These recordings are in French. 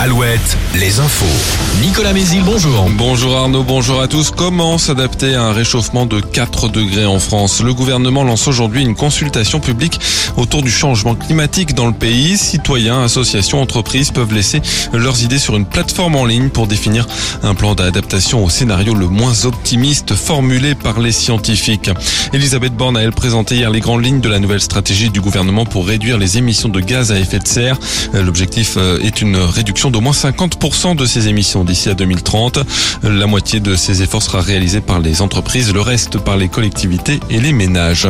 7, les infos. Nicolas Mézil, bonjour. Bonjour Arnaud, bonjour à tous. Comment s'adapter à un réchauffement de 4 degrés en France? Le gouvernement lance aujourd'hui une consultation publique autour du changement climatique dans le pays. Citoyens, associations, entreprises peuvent laisser leurs idées sur une plateforme en ligne pour définir un plan d'adaptation au scénario le moins optimiste formulé par les scientifiques. Elisabeth Borne a elle présenté hier les grandes lignes de la nouvelle stratégie du gouvernement pour réduire les émissions de gaz à effet de serre. L'objectif est une réduction d'au moins 50% de ces émissions d'ici à 2030. La moitié de ces efforts sera réalisée par les entreprises, le reste par les collectivités et les ménages.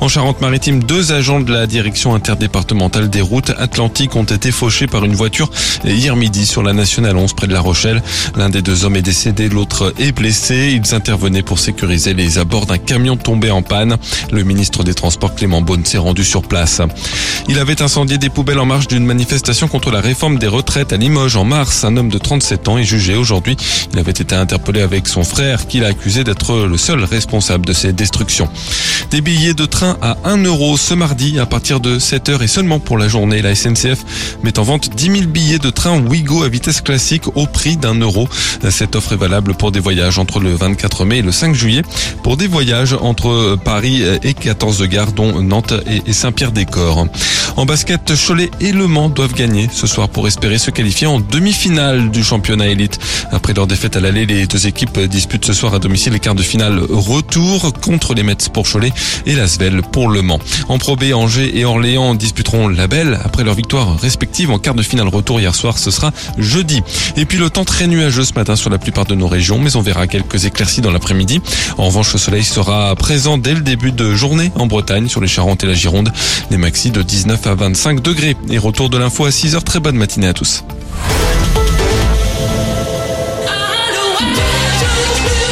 En Charente-Maritime, deux agents de la direction interdépartementale des routes atlantiques ont été fauchés par une voiture hier midi sur la nationale 11 près de La Rochelle. L'un des deux hommes est décédé, l'autre est blessé. Ils intervenaient pour sécuriser les abords d'un camion tombé en panne. Le ministre des Transports Clément Beaune s'est rendu sur place. Il avait incendié des poubelles en marge d'une manifestation contre la réforme des retraites à Limoges en mars. Un homme de 37 ans est jugé aujourd'hui. Il avait été interpellé avec son frère qu'il a accusé d'être le seul responsable de ces destructions. Des billets de train à 1 euro ce mardi à partir de 7 heures et seulement pour la journée. La SNCF met en vente 10 000 billets de train Ouigo à vitesse classique au prix d'un euro. Cette offre est valable pour des voyages entre le 24 mai et le 5 juillet. Pour des voyages entre Paris et 14 gares dont Nantes et Saint-Pierre-des-Corps. En basket, Cholet et Le Mans doivent gagner ce soir pour espérer se qualifier demi-finale du championnat élite. Après leur défaite à l'aller, les deux équipes disputent ce soir à domicile les quarts de finale retour contre les Mets pour Cholet et l'Asvel pour Le Mans. En Pro B, Angers et Orléans disputeront la belle après leur victoire respective en quart de finale retour hier soir. Ce sera jeudi. Et puis le temps très nuageux ce matin sur la plupart de nos régions, mais on verra quelques éclaircies dans l'après-midi. En revanche, le soleil sera présent dès le début de journée en Bretagne, sur les Charentes et la Gironde. Les maxis de 19 à 25 degrés. Et retour de l'info à 6h. Très bonne matinée à tous. Judge me.